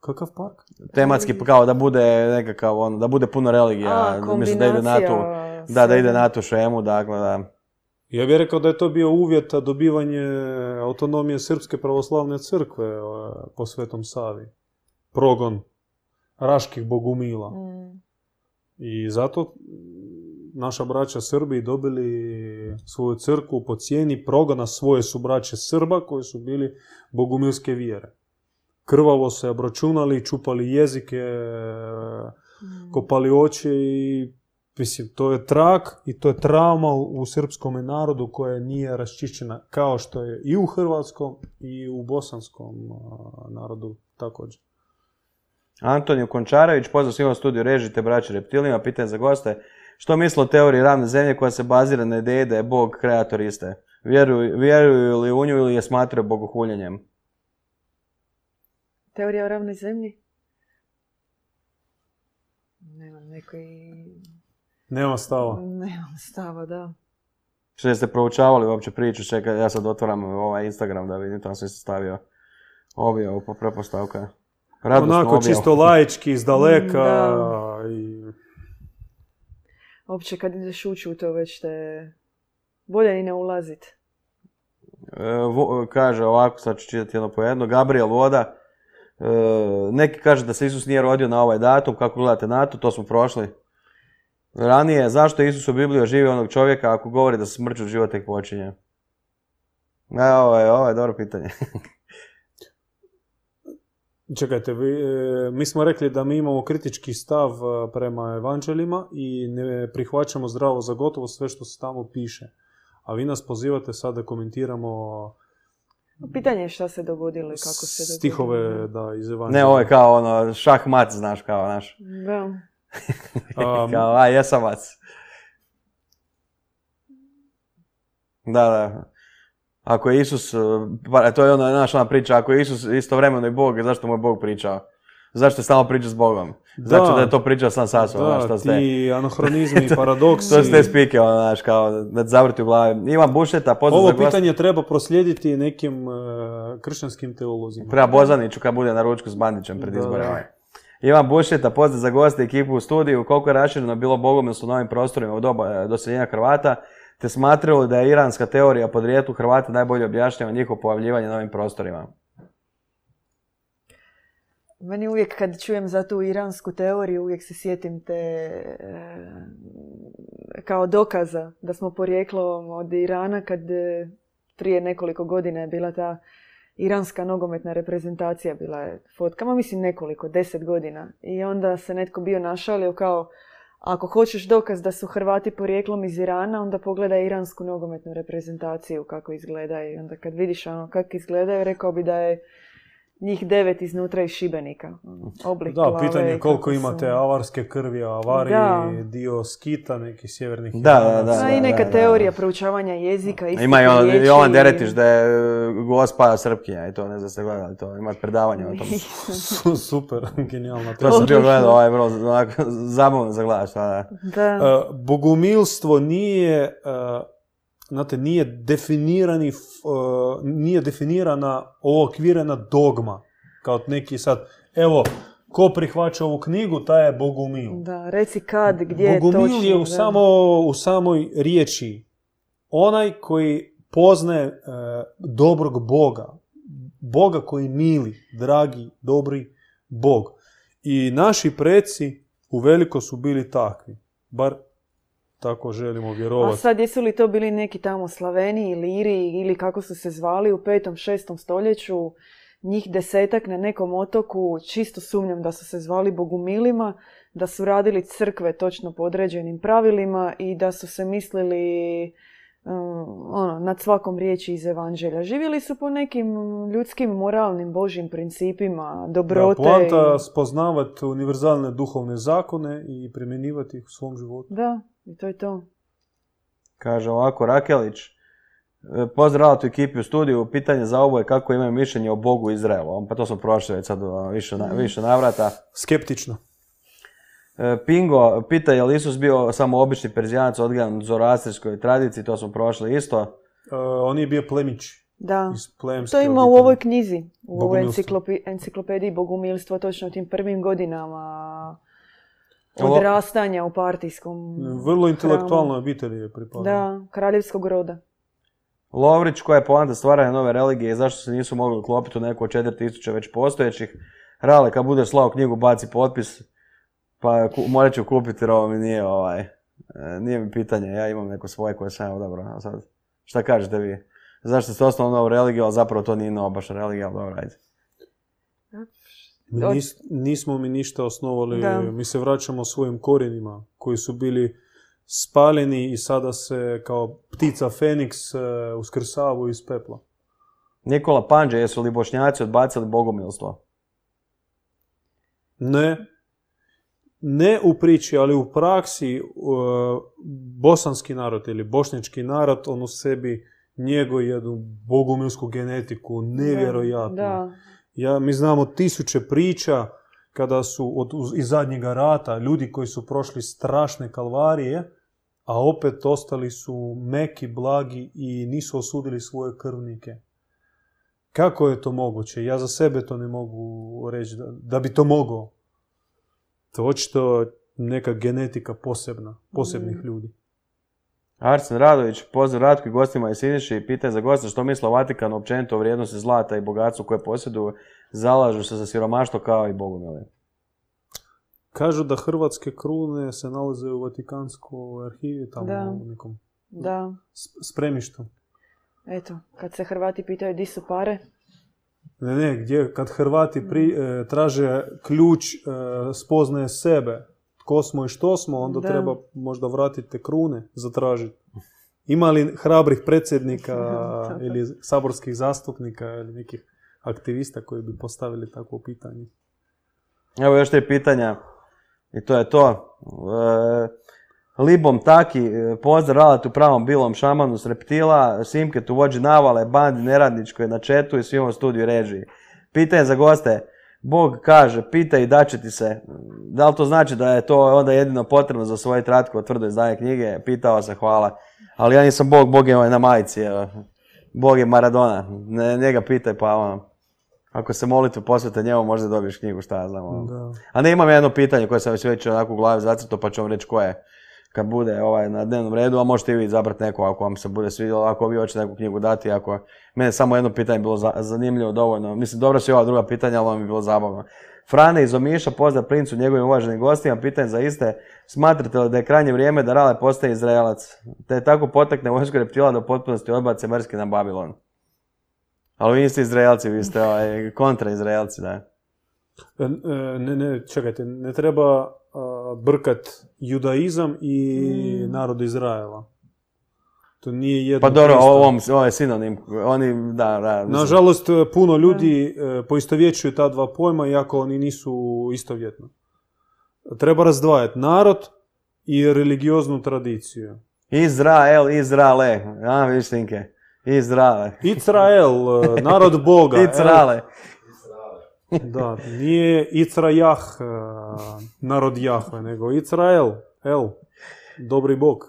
Kakav park? Tematski, kao da bude nekakav, on, da bude puno religija. A, mislim da ide na tu, da, da ide na tu šemu, dakle da. Ja bih rekao da je to bio uvjet za dobivanje autonomije Srpske pravoslavne crkve e, po Svetom Savi. Progon raških bogumila. Mm. I zato naša braća Srbi dobili svoju crkvu po cijeni progona svoje su braće Srba koji su bili bogumilske vjere. Krvavo se obračunali, čupali jezike, Mm. kopali oči i mislim, to je trak i to je trauma u, srpskom narodu koja nije raščišćena kao što je i u hrvatskom i u bosanskom narodu također. Antoniju Končarević, pozdrav svima u studiju režite braće reptilima, pitanje za goste. Što misle o teoriji ravne zemlje koja se bazira na ideji da je Bog kreator iste? Vjeruju, vjeruju li u nju ili je smatraju bogohuljenjem? Teorija o ravnoj zemlji? Nemam neki... Nema stava. Nemam stava, da. Što jeste proučavali uopće priču, čekaj, ja sad otvaram ovaj Instagram da vidim, tamo sam se stavio objavu po prepostavka. Radosnu Onako objavu. čisto laički, iz *laughs* daleka. Da. I... Uopće kad ideš ući u to već te... Bolje ni ne ulazit. E, vo- kaže ovako, sad ću čitati jedno po jedno. Gabriel Voda. E, neki kaže da se Isus nije rodio na ovaj datum, kako gledate na to, to smo prošli. Ranije, zašto je Isus u Bibliji oživio onog čovjeka ako govori da se smrću život tek počinje? E, ovo je, ovo je dobro pitanje. *laughs* Čekajte, vi, e, mi smo rekli da mi imamo kritički stav e, prema evanđeljima i ne prihvaćamo zdravo za gotovo sve što se tamo piše. A vi nas pozivate sad da komentiramo Pitanje je šta se dogodilo i kako se dogodilo. stihove da, iz evanđelja. Ne, ovo je kao ono, šah mat, znaš, kao naš. Da. *laughs* Kao, a, jesam mac. Da, da. Ako je Isus, pa to je ona naša ona priča, ako je Isus istovremeno i Bog, zašto mu je Bog pričao? Zašto je stalno pričao s Bogom? Znači da je to pričao sam sa sobom, znaš, to ste, ti anahronizmi *laughs* *laughs* paradoksi. to ste spike, ono, znaš, kao, da zavrti u glavi. Ivan Bušeta, pozdrav Ovo za gost. pitanje treba proslijediti nekim e, kršćanskim teolozima. Prema Bozaniću kad bude na ručku s Bandićem pred ovaj. Ivan Bušeta, pozdrav za goste ekipu u studiju. Koliko je rašireno bilo bogomilstvo u novim prostorima u doba e, doseljenja Hrvata, te smatralo da je iranska teorija podrijetlu Hrvata najbolje objašnjava njihovo pojavljivanje na ovim prostorima. Meni uvijek kad čujem za tu iransku teoriju, uvijek se sjetim te e, kao dokaza da smo porijeklom od Irana kad e, prije nekoliko godina je bila ta iranska nogometna reprezentacija bila je fotkama, mislim nekoliko, deset godina. I onda se netko bio našalio kao ako hoćeš dokaz da su Hrvati porijeklom iz Irana, onda pogledaj iransku nogometnu reprezentaciju kako izgledaju. I onda kad vidiš ono kako izgledaju, rekao bi da je njih devet iznutra iz Šibenika. Oblik Da, glave pitanje je koliko kako imate su- avarske krvi, avari, Da. dio skita, nekih sjevernih Da, da, da. A i neka da. teorija proučavanja jezika. Ima i on, riječi. Jovan Deretić da je e, gospa Srpkinja i to, ne znam ste gledali to, ima predavanje o tom. *laughs* Su- Super, *laughs* genijalna To sam bio gledao, ovaj, vrlo zabavno za gledat, šta da. Da. E, bogumilstvo nije, e, znate, nije definirani, e, nije definirana, okvirena dogma. Kao neki sad, evo, ko prihvaća ovu knjigu, taj je bogumil. Da, reci kad, gdje Bogumil točno. je u, samo, u samoj riječi onaj koji poznaje e, dobrog Boga. Boga koji mili, dragi, dobri Bog. I naši preci u veliko su bili takvi. Bar tako želimo A vjerovati. sad jesu li to bili neki tamo Slaveni ili Iri ili kako su se zvali u petom, šestom stoljeću, njih desetak na nekom otoku, čisto sumnjam da su se zvali bogumilima, da su radili crkve točno po određenim pravilima i da su se mislili um, ono, nad svakom riječi iz evanđelja. Živjeli su po nekim ljudskim moralnim božjim principima, Da, dobrote. poanta i- spoznavati univerzalne duhovne zakone i primjenjivati ih u svom životu. Da, i to je to. Kaže ovako, Rakelić, e, pozdrav tu ekipi u studiju, pitanje za oboje kako imaju mišljenje o Bogu Izraelu. Pa to smo prošli već sad ono, više, na- više navrata. Skeptično. E, Pingo pita je li Isus bio samo obični perzijanac odgajan u zoroastrskoj tradiciji, to smo prošli isto. E, on je bio plemić Da. To ima u ovoj knjizi, u ovoj enciklopediji Bogumilstvo, točno u tim prvim godinama odrastanja u partijskom Vrlo intelektualnoj hramu. obitelji je pripadao. Da, kraljevskog roda. Lovrić, koja je poanta stvaranja nove religije i zašto se nisu mogli uklopiti u neku od 4000 već postojećih. Rale, kad budeš slao knjigu, baci potpis, pa ku, morat ću kupiti jer ovo mi nije ovaj, e, nije mi pitanje, ja imam neko svoje koje sam ja odabrao. A sad, šta kažete vi? Zašto ste osnovali novu religiju, ali zapravo to nije nova baš religija, ali dobro, ajde. Mi nis- nismo mi ništa osnovali, Da. mi se vraćamo svojim korijenima koji su bili spaljeni i sada se kao ptica Feniks e, uskrsavaju iz pepla. Nikola Panđe, jesu li bošnjaci odbacili bogomilstvo? Ne, ne u priči, ali u praksi e, bosanski narod ili bošnjački narod, on u sebi njeguje jednu bogumilsku genetiku, nevjerojatno. Da, Ja, mi znamo tisuće priča kada su od, iz zadnjega rata ljudi koji su prošli strašne kalvarije, a opet ostali su meki, blagi i nisu osudili svoje krvnike. Kako je to moguće? Ja za sebe to ne mogu reći da, da bi to mogao. To očito neka genetika posebna, posebnih Mm. ljudi. Arsen Radović, pozdrav Ratku i gostima i Siniši, pitanje za gosta što misle o Vatikanu općenito o vrijednosti zlata i bogatstvu koje posjeduju, zalažu se za siromaštvo kao i bogumili. Kažu da hrvatske krune se nalaze u Vatikanskoj arhivi, tamo Da. u nekom da. spremištu. Eto, kad se Hrvati pitaju di su pare, Ne, ne, gdje kad Hrvati pri, e, traže ključ e, spoznaje sebe, tko smo i što smo, onda Da. treba možda vratiti te krune, zatražiti. Ima li hrabrih predsjednika *laughs* ili saborskih zastupnika ili nekih aktivista koji bi postavili takvo pitanje? Evo još te pitanja i to je to. E, Libom Taki, e, pozdrav u pravom bilom šamanu s reptila, Simke tu vođi navale, bandi neradničkoj na četu i svima u studiju režiji. Pitanje za goste, Bog kaže, pitaj i daće ti se. Da li to znači da je to onda jedino potrebno za svoje tratko tvrdo izdanje knjige? Pitao se, hvala. Ali ja nisam Bog, Bog je na majici. evo. Bog je Maradona. Ne, njega pitaj pa ono. Ako se molitve posvete njemu, možda dobiješ knjigu, šta ja znam. ono. Da. A ne imam jedno pitanje koje sam već već onako u glavi zacrtao, pa ću vam reći koje kad bude ovaj na dnevnom redu, a možete i vi izabrati neko ako vam se bude svidjelo, ako vi hoćete neku knjigu dati, ako mene samo jedno pitanje bilo za- zanimljivo dovoljno. Mislim, dobro su i ova druga pitanja, ali mi je bilo zabavno. Frane iz Omiša, pozdrav princu, njegovim uvaženim gostima, pitanje za iste. Smatrate li da je krajnje vrijeme da Rale postaje Izraelac? Te tako potakne vojsku reptila u potpunosti odbace mrski na Babilon. Ali vi niste Izraelci, vi ste ovaj, kontra Izraelci, da. E, e, Ne, ne, čekajte, ne treba brkat judaizam i Mm. narod Izraela. To nije jedno Pa dobro, ovom, ovo je sinonim. Oni, da. Nažalost, puno ljudi e, poistovjećuju ta dva pojma, iako oni nisu istovjetno. Treba razdvajati narod i religioznu tradiciju. Izrael, Izraele. A, vidiš Tinke. Izraele. Izrael, e, narod Boga. *laughs* Izraele. *laughs* Da, nije Icrajah, e, narod Jahve, nego Izrael, El, dobri Bog.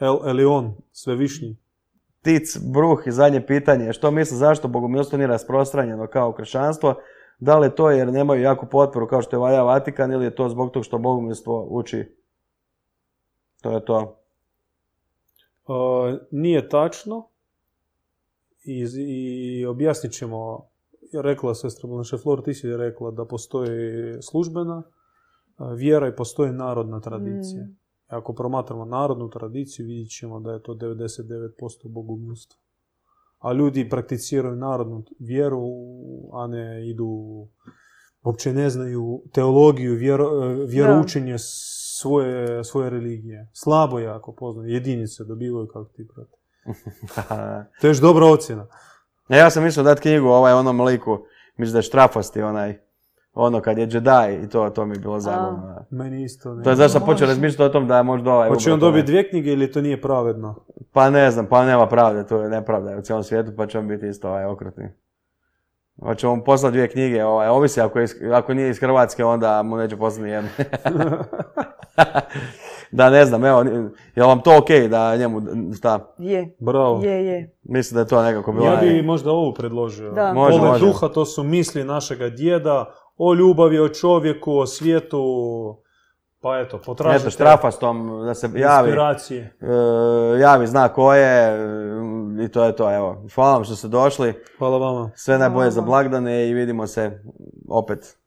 El Elion, svevišnji. Tic, bruh i zadnje pitanje. Što misle zašto bogomilstvo nije rasprostranjeno kao kršćanstvo? Da li je to jer nemaju jaku potporu kao što je valja Vatikan ili je to zbog toga što bogomilstvo uči? To je to. E, nije tačno i, i objasnit ćemo, rekla sestra Blanche Flor, ti si rekla da postoji službena e, vjera i postoji narodna tradicija. Mm. Ako promatramo narodnu tradiciju, vidjet ćemo da je to 99% bogumilstva. A ljudi prakticiraju narodnu vjeru, a ne idu, uopće ne znaju teologiju, vjero, e, vjeroučenje svoje, svoje religije. Slabo jako poznaju, jedinice dobivaju kako ti brate. *laughs* To je još dobra ocjena. E, ja sam mislio dati knjigu ovaj onom liku, mislim da je štrafasti onaj, ono kad je Jedi i to, to mi je bilo zabavno. Meni isto ne. To je zašto sam počeo razmišljati o tom da je možda ovaj... Hoće on dobiti dvije knjige ili to nije pravedno? Pa ne znam, pa nema pravde, to je nepravda u cijelom svijetu, pa će on biti isto ovaj okrutni. Hoće mu poslati dvije knjige, ovaj, ovisi ako, je ako nije iz Hrvatske, onda mu neće poslati ni jednu. *laughs* *laughs* da, ne znam, evo, je vam to okej da njemu, šta, Je, Bravo. je, je. mislim da je to nekako bilo... Ja bi možda ovu predložio. Da. Može, može. duha to su misli našega djeda o ljubavi, o čovjeku, o svijetu. Pa eto, potražite Eto, štrafastom, da se javi, inspiracije. e, javi zna ko je i to je to, evo. Hvala vam što ste došli, Hvala vama. sve najbolje Hvala za blagdane i vidimo se opet